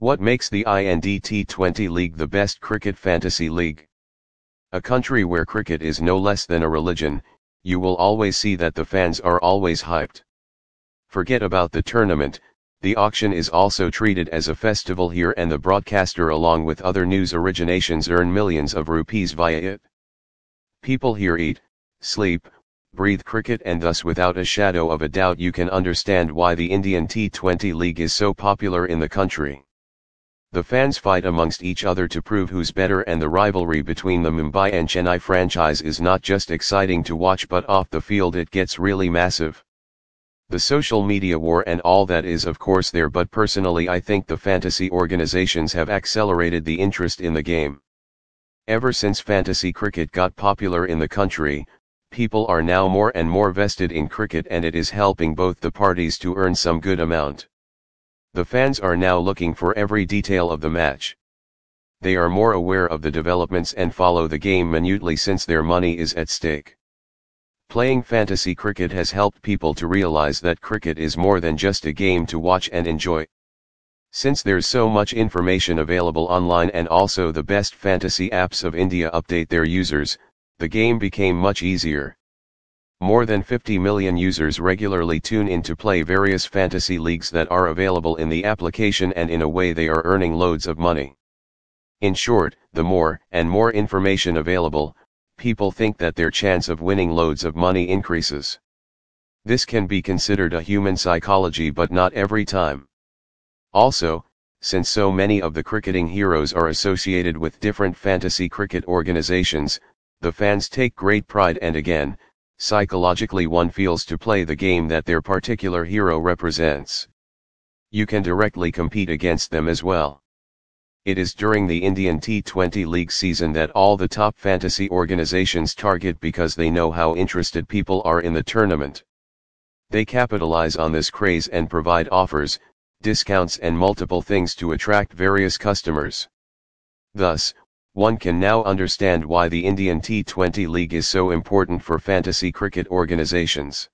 What makes the IND T20 League the best cricket fantasy league? A country where cricket is no less than a religion, you will always see that the fans are always hyped. Forget about the tournament, the auction is also treated as a festival here and the broadcaster along with other news originations earn millions of rupees via it. People here eat, sleep, breathe cricket and thus without a shadow of a doubt you can understand why the Indian T20 League is so popular in the country. The fans fight amongst each other to prove who's better and the rivalry between the Mumbai and Chennai franchise is not just exciting to watch but off the field it gets really massive. The social media war and all that is of course there but personally I think the fantasy organizations have accelerated the interest in the game. Ever since fantasy cricket got popular in the country, people are now more and more vested in cricket and it is helping both the parties to earn some good amount. The fans are now looking for every detail of the match. They are more aware of the developments and follow the game minutely since their money is at stake. Playing fantasy cricket has helped people to realize that cricket is more than just a game to watch and enjoy. Since there's so much information available online and also the best fantasy apps of India update their users, the game became much easier. More than 50 million users regularly tune in to play various fantasy leagues that are available in the application and in a way they are earning loads of money. In short, the more and more information available, people think that their chance of winning loads of money increases. This can be considered a human psychology but not every time. Also, since so many of the cricketing heroes are associated with different fantasy cricket organizations, the fans take great pride and again, psychologically one feels to play the game that their particular hero represents. You can directly compete against them as well. It is during the Indian T20 League season that all the top fantasy organizations target because they know how interested people are in the tournament. They capitalize on this craze and provide offers, discounts and multiple things to attract various customers. Thus, one can now understand why the Indian T20 League is so important for fantasy cricket organizations.